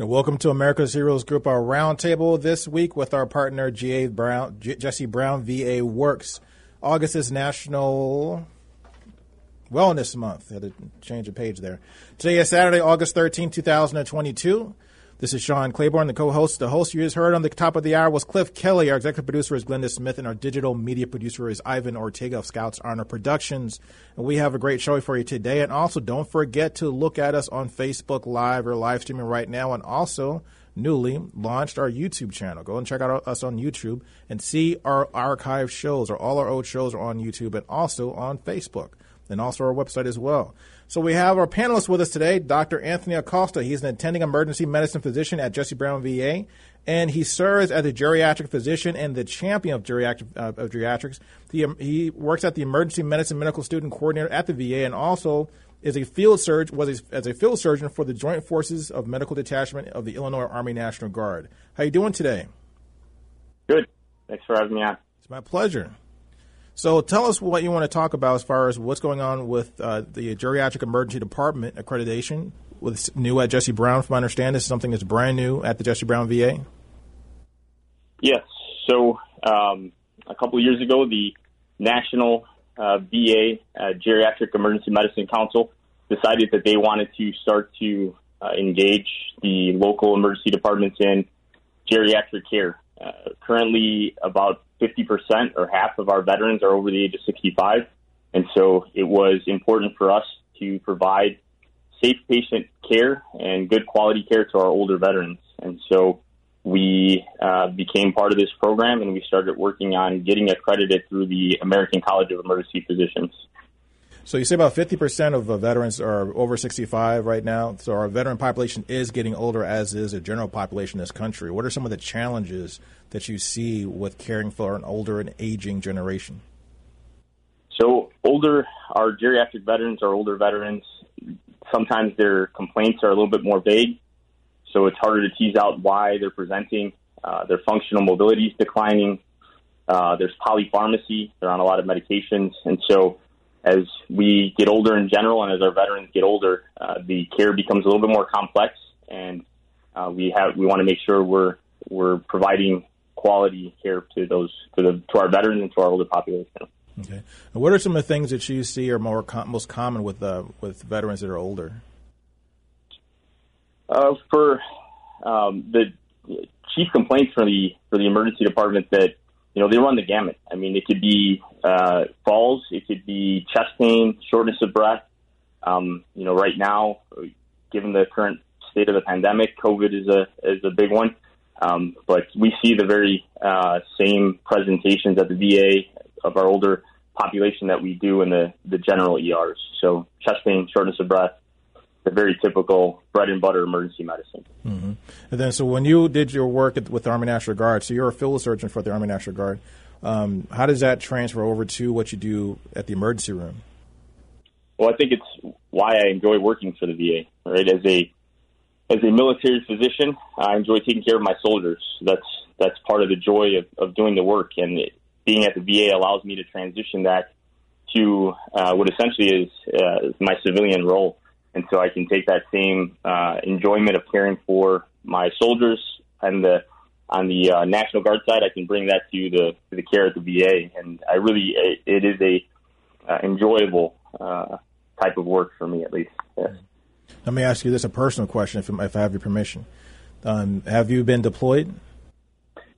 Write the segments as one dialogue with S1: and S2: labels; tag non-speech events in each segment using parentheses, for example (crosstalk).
S1: And welcome to America's Heroes Group, our roundtable this week with our partner G.A. Brown, Jesse Brown, VA Works. August is National Wellness Month. I had to change a page there. Today is Saturday, August 13, 2022. This is Sean Claiborne, the co-host. The host you just heard on the top of the hour was Cliff Kelly. Our executive producer is Glenda Smith, and our digital media producer is Ivan Ortega of Scouts Honor Productions. And we have a great show for you today. And also, don't forget to look at us on Facebook Live or live streaming right now. And also, newly launched our YouTube channel. Go and check out us on YouTube and see our archive shows, or all our old shows are on YouTube and also on Facebook, and also our website as well. So we have our panelists with us today, Dr. Anthony Acosta. He's an attending emergency medicine physician at Jesse Brown VA, and he serves as a geriatric physician and the champion of, geriatric, uh, of geriatrics. He, um, he works at the emergency medicine medical student coordinator at the VA, and also is a field surgeon was a, as a field surgeon for the Joint Forces of Medical Detachment of the Illinois Army National Guard. How are you doing today?
S2: Good. Thanks for having me on.
S1: It's my pleasure. So tell us what you want to talk about as far as what's going on with uh, the Geriatric Emergency Department accreditation with new at Jesse Brown. From my understanding, this is something that's brand new at the Jesse Brown VA.
S2: Yes. So um, a couple of years ago, the National uh, VA uh, Geriatric Emergency Medicine Council decided that they wanted to start to uh, engage the local emergency departments in geriatric care. Uh, currently, about 50% or half of our veterans are over the age of 65. And so it was important for us to provide safe patient care and good quality care to our older veterans. And so we uh, became part of this program and we started working on getting accredited through the American College of Emergency Physicians.
S1: So you say about 50% of veterans are over 65 right now. So our veteran population is getting older, as is the general population in this country. What are some of the challenges that you see with caring for an older and aging generation?
S2: So older, our geriatric veterans, our older veterans, sometimes their complaints are a little bit more vague. So it's harder to tease out why they're presenting. Uh, their functional mobility is declining. Uh, there's polypharmacy. They're on a lot of medications. And so as we get older in general and as our veterans get older, uh, the care becomes a little bit more complex, and uh, we have we want to make sure we're we're providing quality care to those to the to our veterans and to our older population.
S1: Okay. And what are some of the things that you see are more com- most common with uh, with veterans that are older?
S2: Uh, for um, the chief complaints for the for the emergency department that you know, they run the gamut. I mean, it could be uh, falls, it could be chest pain, shortness of breath. Um, you know, right now, given the current state of the pandemic, COVID is a is a big one. Um, but we see the very uh, same presentations at the VA of our older population that we do in the the general ERs. So chest pain, shortness of breath, the very typical bread and butter emergency medicine.
S1: Mm-hmm. And then, so when you did your work at, with the Army National Guard, so you're a field surgeon for the Army National Guard. Um, how does that transfer over to what you do at the emergency room?
S2: Well, I think it's why I enjoy working for the VA. Right, as a as a military physician, I enjoy taking care of my soldiers. That's that's part of the joy of, of doing the work, and it, being at the VA allows me to transition that to uh, what essentially is uh, my civilian role and so I can take that same uh, enjoyment of caring for my soldiers and the on the uh, National Guard side, I can bring that to the to the care at the VA, and I really it, it is a uh, enjoyable uh, type of work for me at least. Yes.
S1: Let me ask you this: a personal question, if, if I have your permission. Um, have you been deployed?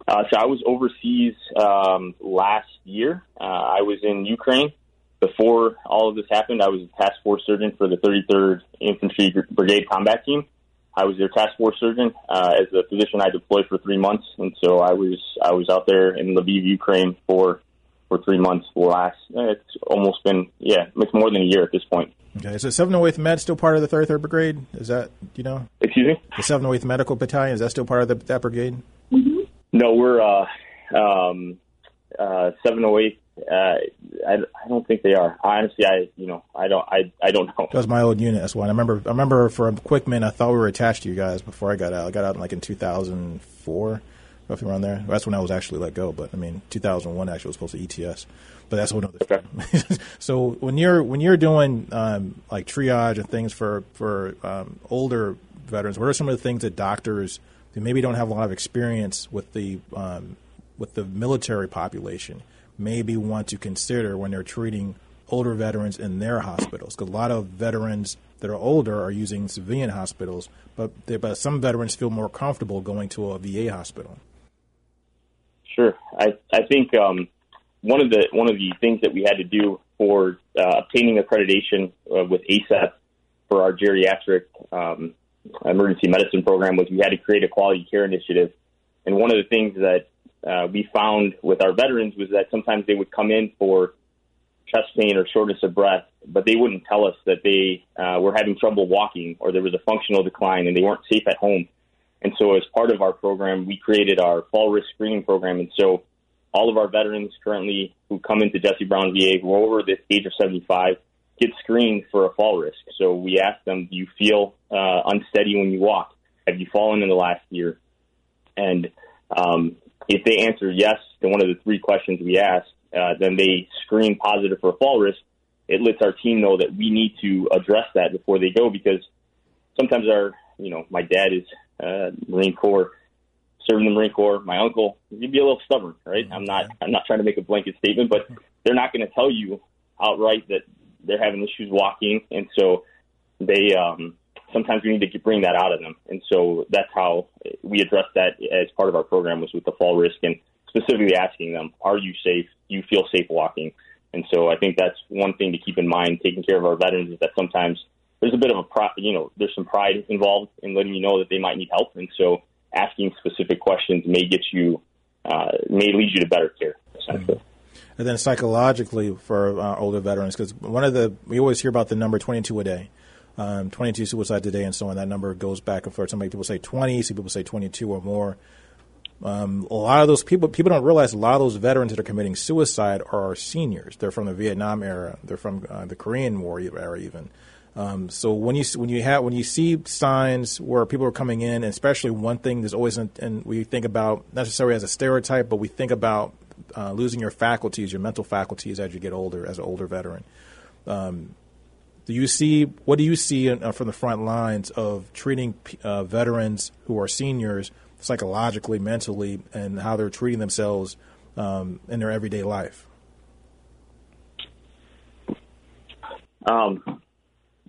S2: Uh, so I was overseas um, last year. Uh, I was in Ukraine before all of this happened. I was a task force surgeon for the 33rd Infantry Brigade Combat Team. I was their task force surgeon. Uh, as a physician, I deployed for three months, and so I was I was out there in Lviv, Ukraine for for three months. Last it's almost been yeah, it's more than a year at this point.
S1: Okay, the 708th Med still part of the 33rd Brigade? Is that you know?
S2: Excuse me.
S1: The 708th Medical Battalion is that still part of the, that brigade?
S2: Mm-hmm. No, we're uh, um, uh, 708. Uh, I, I don't think they are. Honestly, I you know I don't I, I don't know.
S1: That was my old unit. That's why I remember. I remember for a quick minute, I thought we were attached to you guys before I got out. I got out like in 2004, roughly around there. That's when I was actually let go. But I mean, 2001 actually was supposed to ETS. But that's what. Okay. (laughs) so when you're when you're doing um, like triage and things for for um, older veterans, what are some of the things that doctors who maybe don't have a lot of experience with the um, with the military population maybe want to consider when they're treating older veterans in their hospitals. Because a lot of veterans that are older are using civilian hospitals, but but some veterans feel more comfortable going to a VA hospital.
S2: Sure, I I think um, one of the one of the things that we had to do for uh, obtaining accreditation uh, with ACEP for our geriatric um, emergency medicine program was we had to create a quality care initiative. And one of the things that uh, we found with our veterans was that sometimes they would come in for chest pain or shortness of breath, but they wouldn't tell us that they uh, were having trouble walking or there was a functional decline and they weren't safe at home. And so, as part of our program, we created our fall risk screening program. And so, all of our veterans currently who come into Jesse Brown VA who are over the age of 75 get screened for a fall risk. So we ask them, do you feel uh, unsteady when you walk? Have you fallen in the last year? And um, if they answer yes to one of the three questions we ask, uh, then they screen positive for a fall risk. It lets our team know that we need to address that before they go because sometimes our, you know, my dad is uh, Marine Corps, serving the Marine Corps. My uncle, he'd be a little stubborn, right? I'm not, I'm not trying to make a blanket statement, but they're not going to tell you outright that they're having issues walking, and so they um, sometimes we need to bring that out of them. And so that's how we address that as part of our program was with the fall risk and specifically asking them, "Are you safe? Do you feel safe walking?" And so I think that's one thing to keep in mind. Taking care of our veterans is that sometimes there's a bit of a pro- you know there's some pride involved in letting you know that they might need help, and so asking specific questions may get you uh, may lead you to better care. Mm-hmm
S1: and then psychologically for uh, older veterans because one of the we always hear about the number 22 a day um, 22 suicides a day and so on. That number goes back and forth. Some people say 20 some people say 22 or more. Um, a lot of those people people don't realize a lot of those veterans that are committing suicide are seniors. They're from the vietnam era. They're from uh, the korean war era even. Um, so when you when you have when you see signs where people are coming in, especially one thing there's always and we think about not necessarily as a stereotype, but we think about uh, losing your faculties, your mental faculties as you get older, as an older veteran. Um, do you see what do you see in, uh, from the front lines of treating uh, veterans who are seniors psychologically, mentally, and how they're treating themselves um, in their everyday life?
S2: Um,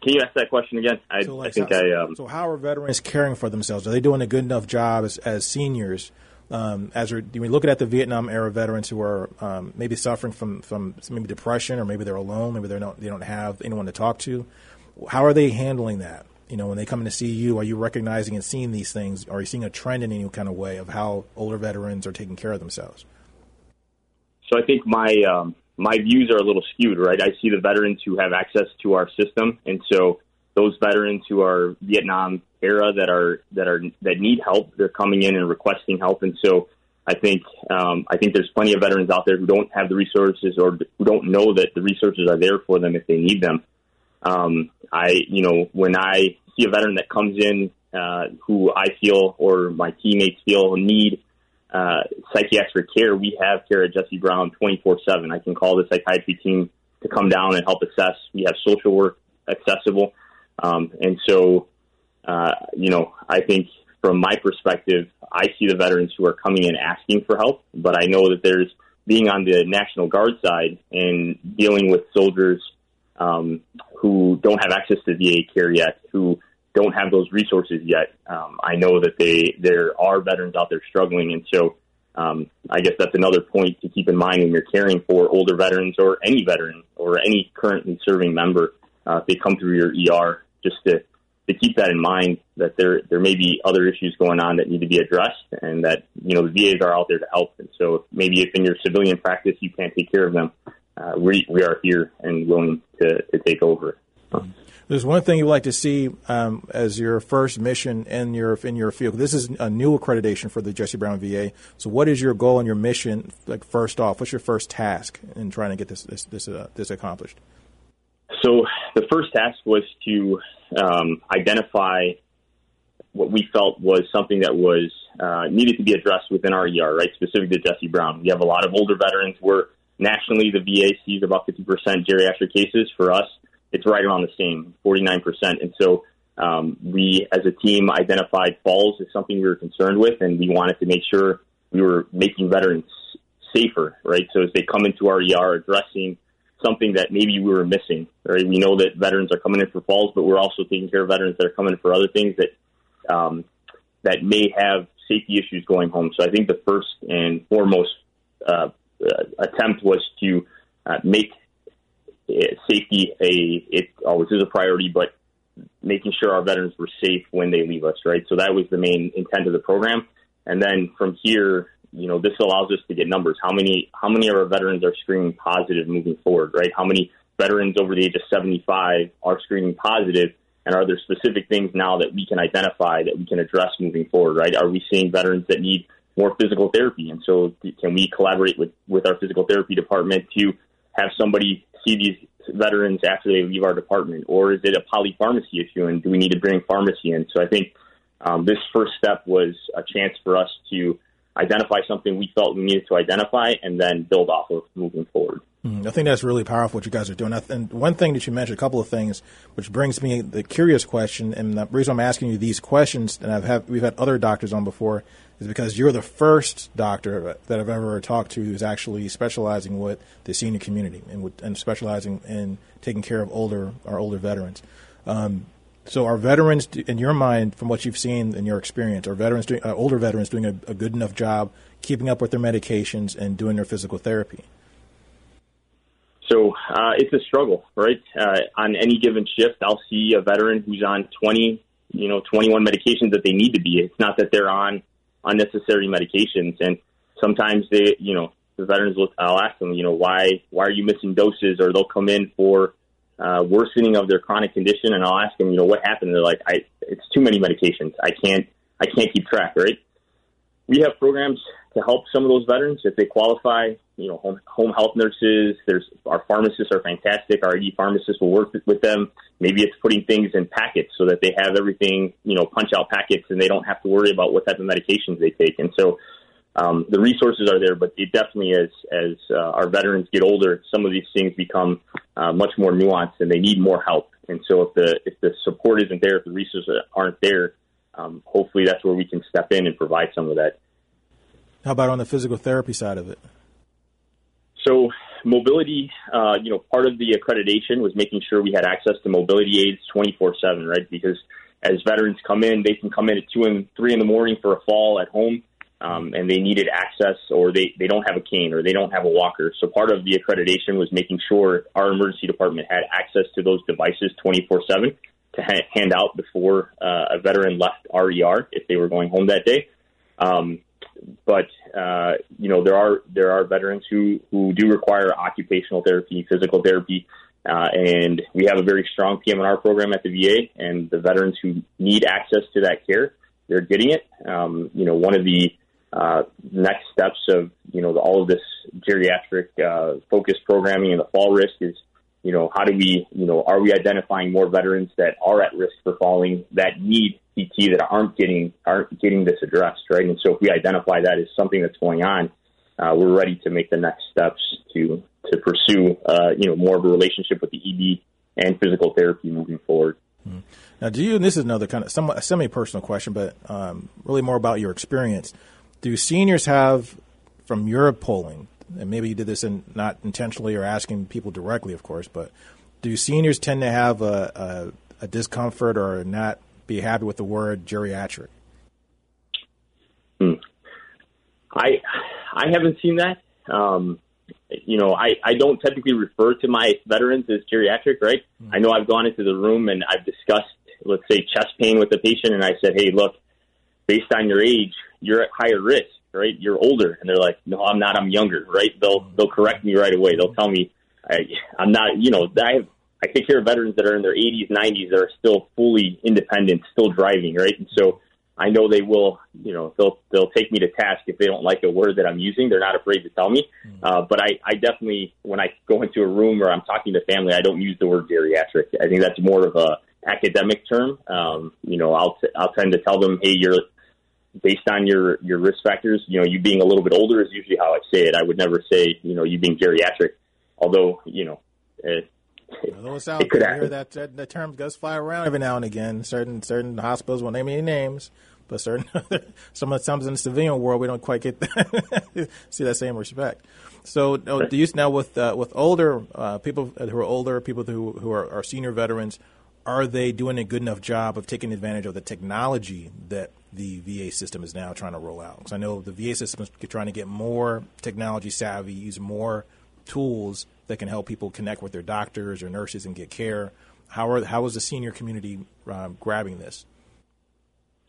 S2: can you ask that question again? I, so like, I think
S1: how,
S2: I. Um,
S1: so, how are veterans caring for themselves? Are they doing a good enough job as, as seniors um, as we're, we're, looking at the Vietnam era veterans who are um, maybe suffering from, from maybe depression or maybe they're alone, maybe they don't they don't have anyone to talk to. How are they handling that? You know, when they come in to see you, are you recognizing and seeing these things? Are you seeing a trend in any kind of way of how older veterans are taking care of themselves?
S2: So I think my um, my views are a little skewed, right? I see the veterans who have access to our system, and so those veterans who are Vietnam era that are that are that need help, they're coming in and requesting help, and so I think um, I think there's plenty of veterans out there who don't have the resources or who don't know that the resources are there for them if they need them. Um, I you know when I see a veteran that comes in uh, who I feel or my teammates feel need uh, psychiatric care, we have care at Jesse Brown 24/7. I can call the psychiatry team to come down and help assess. We have social work accessible. Um, and so, uh, you know, I think from my perspective, I see the veterans who are coming in asking for help, but I know that there's being on the National Guard side and dealing with soldiers um, who don't have access to VA care yet, who don't have those resources yet. Um, I know that they there are veterans out there struggling, and so um, I guess that's another point to keep in mind when you're caring for older veterans or any veteran or any currently serving member. Uh, if they come through your ER, just to to keep that in mind that there there may be other issues going on that need to be addressed, and that you know the VAs are out there to help. And so if, maybe if in your civilian practice you can't take care of them, uh, we we are here and willing to to take over.
S1: There's one thing you would like to see um, as your first mission in your in your field. This is a new accreditation for the Jesse Brown VA. So, what is your goal and your mission? Like first off, what's your first task in trying to get this this this, uh, this accomplished?
S2: So, the first task was to um, identify what we felt was something that was uh, needed to be addressed within our ER, right? Specific to Jesse Brown. We have a lot of older veterans. We're nationally the VA sees about 50% geriatric cases. For us, it's right around the same, 49%. And so um, we, as a team, identified falls as something we were concerned with, and we wanted to make sure we were making veterans safer, right? So as they come into our ER, addressing something that maybe we were missing, right? We know that veterans are coming in for falls, but we're also taking care of veterans that are coming in for other things that um, that may have safety issues going home. So I think the first and foremost uh, uh, attempt was to uh, make safety a it always is a priority, but making sure our veterans were safe when they leave us, right? So that was the main intent of the program. And then from here, you know, this allows us to get numbers. How many how many of our veterans are screening positive moving forward, right? How many veterans over the age of 75 are screening positive? And are there specific things now that we can identify that we can address moving forward, right? Are we seeing veterans that need more physical therapy? And so can we collaborate with, with our physical therapy department to have somebody see these veterans after they leave our department, or is it a polypharmacy issue, and do we need to bring pharmacy in? So I think um, this first step was a chance for us to identify something we felt we needed to identify, and then build off of moving forward.
S1: Mm, I think that's really powerful what you guys are doing. And one thing that you mentioned, a couple of things, which brings me the curious question, and the reason I'm asking you these questions, and I've had, we've had other doctors on before, is because you're the first doctor that I've ever talked to who's actually specializing with the senior community and, with, and specializing in taking care of older our older veterans. Um, so, are veterans, in your mind, from what you've seen in your experience, are veterans doing, uh, older veterans doing a, a good enough job keeping up with their medications and doing their physical therapy?
S2: So uh, it's a struggle, right? Uh, on any given shift, I'll see a veteran who's on 20, you know, 21 medications that they need to be. It's not that they're on unnecessary medications, and sometimes they, you know, the veterans will. I'll ask them, you know, why why are you missing doses, or they'll come in for uh, worsening of their chronic condition, and I'll ask them, you know, what happened. They're like, I, it's too many medications. I can't I can't keep track, right? We have programs to help some of those veterans if they qualify. You know, home, home health nurses. There's our pharmacists are fantastic. Our ED pharmacists will work with them. Maybe it's putting things in packets so that they have everything. You know, punch out packets and they don't have to worry about what type of medications they take. And so. Um, the resources are there, but it definitely is as uh, our veterans get older, some of these things become uh, much more nuanced and they need more help. And so if the if the support isn't there, if the resources aren't there, um, hopefully that's where we can step in and provide some of that.
S1: How about on the physical therapy side of it?
S2: So mobility, uh, you know, part of the accreditation was making sure we had access to mobility aids 24 seven, right? Because as veterans come in, they can come in at two and three in the morning for a fall at home. Um, and they needed access or they, they don't have a cane or they don't have a walker. So part of the accreditation was making sure our emergency department had access to those devices 24 7 to ha- hand out before uh, a veteran left RER if they were going home that day. Um, but uh, you know there are there are veterans who who do require occupational therapy, physical therapy, uh, and we have a very strong PM&R program at the VA. And the veterans who need access to that care, they're getting it. Um, you know, one of the uh, next steps of you know all of this geriatric uh, focused programming and the fall risk is you know how do we you know are we identifying more veterans that are at risk for falling that need CT that aren't getting aren't getting this addressed, right? And so if we identify that as something that's going on, uh, we're ready to make the next steps to to pursue uh, you know more of a relationship with the ED and physical therapy moving forward.
S1: Mm-hmm. Now, do you? And this is another kind of somewhat semi-personal question, but um, really more about your experience. Do seniors have, from your polling, and maybe you did this in, not intentionally or asking people directly, of course, but do seniors tend to have a, a, a discomfort or not be happy with the word geriatric?
S2: Hmm. I I haven't seen that. Um, you know, I, I don't typically refer to my veterans as geriatric, right? Mm-hmm. I know I've gone into the room and I've discussed, let's say, chest pain with the patient, and I said, hey, look, based on your age, you're at higher risk, right? You're older, and they're like, no, I'm not. I'm younger, right? They'll they'll correct me right away. They'll tell me I, I'm not. You know, I have I take care of veterans that are in their 80s, 90s that are still fully independent, still driving, right? And so I know they will, you know, they'll they'll take me to task if they don't like a word that I'm using. They're not afraid to tell me. Mm. Uh, but I, I definitely, when I go into a room or I'm talking to family, I don't use the word geriatric. I think that's more of a academic term. Um, you know, I'll t- I'll tend to tell them, hey, you're based on your your risk factors. You know, you being a little bit older is usually how I say it. I would never say, you know, you being geriatric. Although, you know, it,
S1: Although it's out there, that, that the term does fly around every now and again. Certain certain hospitals won't name any names, but certain (laughs) some of the times in the civilian world we don't quite get that, (laughs) see that same respect. So oh, do you now with uh, with older uh, people who are older, people who who are, are senior veterans, are they doing a good enough job of taking advantage of the technology that the VA system is now trying to roll out? Because I know the VA system is trying to get more technology savvy, use more tools that can help people connect with their doctors or nurses and get care. How are how is the senior community um, grabbing this?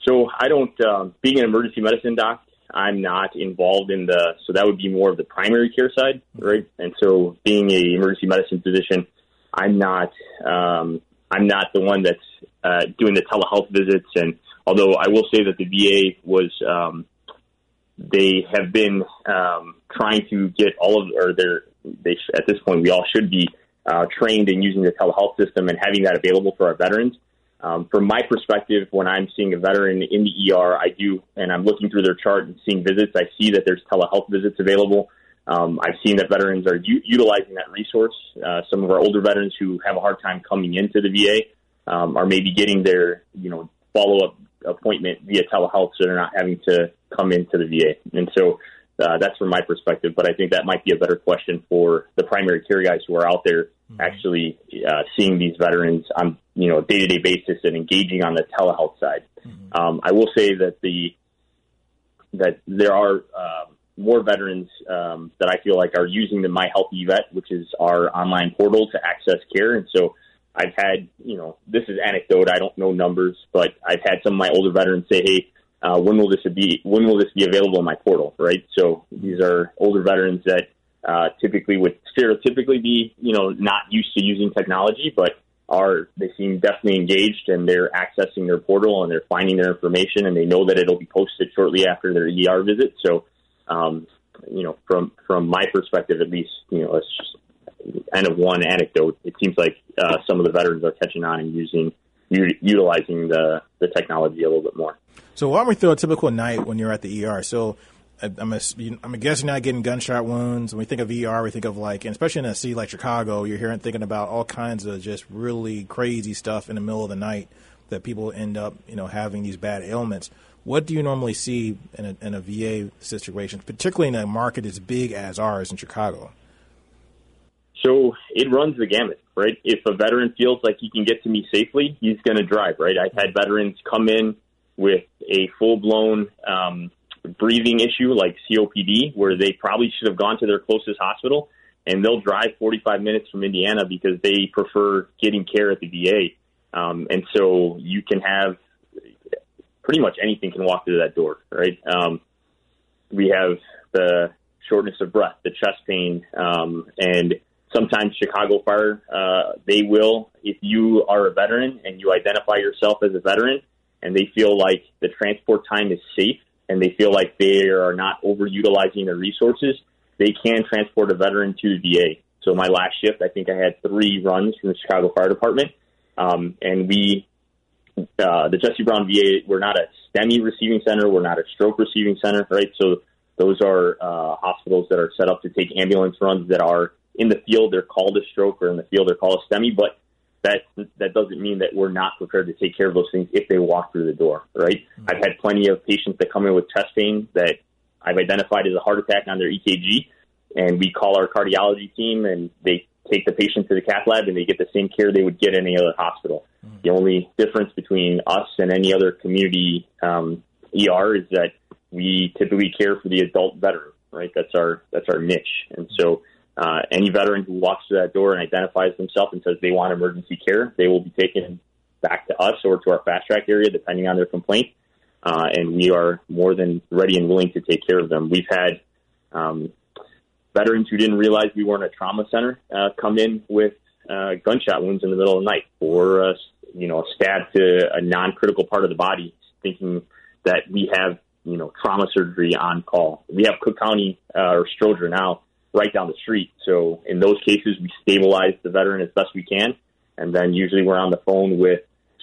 S2: So I don't um, being an emergency medicine doc. I'm not involved in the so that would be more of the primary care side, right? And so being a emergency medicine physician, I'm not um, I'm not the one that's uh, doing the telehealth visits. And although I will say that the VA was um, they have been um, trying to get all of or their they at this point we all should be uh, trained in using the telehealth system and having that available for our veterans. Um, from my perspective, when I'm seeing a veteran in the ER, I do, and I'm looking through their chart and seeing visits. I see that there's telehealth visits available. Um, I've seen that veterans are u- utilizing that resource. Uh, some of our older veterans who have a hard time coming into the VA um, are maybe getting their, you know, follow up appointment via telehealth, so they're not having to come into the VA. And so uh, that's from my perspective, but I think that might be a better question for the primary care guys who are out there mm-hmm. actually uh, seeing these veterans on you know day to day basis and engaging on the telehealth side. Mm-hmm. Um, I will say that the that there are uh, more veterans um, that I feel like are using the My HealtheVet, which is our online portal to access care, and so. I've had, you know, this is anecdote. I don't know numbers, but I've had some of my older veterans say, "Hey, uh, when will this be when will this be available in my portal right so these are older veterans that uh, typically would stereotypically be you know not used to using technology but are they seem definitely engaged and they're accessing their portal and they're finding their information and they know that it'll be posted shortly after their ER visit so um, you know from from my perspective at least you know it's just end of one anecdote it seems like uh, some of the veterans are catching on and using u- utilizing the the technology a little bit more
S1: so walk me through a typical night when you're at the ER. So I'm a, I'm a guess you're not getting gunshot wounds. When we think of ER, we think of like, and especially in a city like Chicago, you're hearing thinking about all kinds of just really crazy stuff in the middle of the night that people end up, you know, having these bad ailments. What do you normally see in a, in a VA situation, particularly in a market as big as ours in Chicago?
S2: So it runs the gamut, right? If a veteran feels like he can get to me safely, he's going to drive, right? I've had veterans come in with a full blown um, breathing issue like COPD, where they probably should have gone to their closest hospital, and they'll drive 45 minutes from Indiana because they prefer getting care at the VA. Um, and so you can have pretty much anything can walk through that door, right? Um, we have the shortness of breath, the chest pain, um, and sometimes Chicago Fire, uh, they will, if you are a veteran and you identify yourself as a veteran, and they feel like the transport time is safe and they feel like they are not overutilizing their resources, they can transport a veteran to the VA. So my last shift, I think I had three runs from the Chicago Fire Department, um, and we, uh, the Jesse Brown VA, we're not a STEMI receiving center, we're not a stroke receiving center, right? So those are uh, hospitals that are set up to take ambulance runs that are in the field. They're called a stroke, or in the field they're called a STEMI, but that that doesn't mean that we're not prepared to take care of those things if they walk through the door, right? Mm-hmm. I've had plenty of patients that come in with chest pain that I've identified as a heart attack on their EKG, and we call our cardiology team and they take the patient to the cath lab and they get the same care they would get in any other hospital. Mm-hmm. The only difference between us and any other community um, ER is that we typically care for the adult veteran, right? That's our that's our niche, and so uh, any veteran who walks through that door and identifies themselves and says they want emergency care, they will be taken back to us or to our fast track area, depending on their complaint. Uh, and we are more than ready and willing to take care of them. We've had um, veterans who didn't realize we weren't a trauma center uh, come in with uh, gunshot wounds in the middle of the night or uh, you know a stab to a non-critical part of the body, thinking that we have you know trauma surgery on call. We have Cook County uh, or Stroger now right down the street. So in those cases, we stabilize the veteran as best we can. And then usually we're on the phone with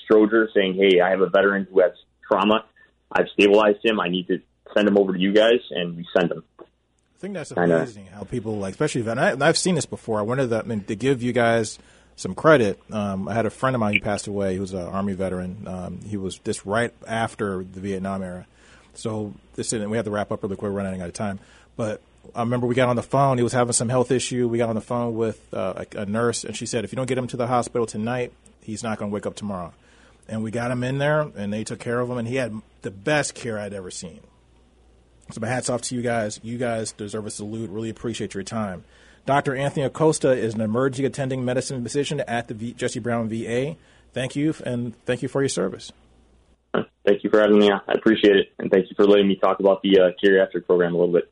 S2: Stroger saying, Hey, I have a veteran who has trauma. I've stabilized him. I need to send him over to you guys. And we send him.
S1: I think that's amazing how people like, especially, and I, have seen this before. I wanted to, I mean, to give you guys some credit. Um, I had a friend of mine who passed away, who was an Army veteran. Um, he was just right after the Vietnam era. So this, and we have to wrap up really quick. We're running out of time. But I remember we got on the phone. He was having some health issue. We got on the phone with uh, a, a, nurse, and she said, "If you don't get him to the hospital tonight, he's not going to wake up tomorrow." And we got him in there, and they took care of him, and he had the best care I'd ever seen. So my hats off to you guys. You guys deserve a salute. Really appreciate your time. Dr. Anthony Acosta is an emergency attending medicine physician at the v- Jesse Brown VA. Thank you, and thank you for your service.
S2: Thank you for having me. I appreciate it, and thank you for letting me talk about the uh, geriatric program a little bit.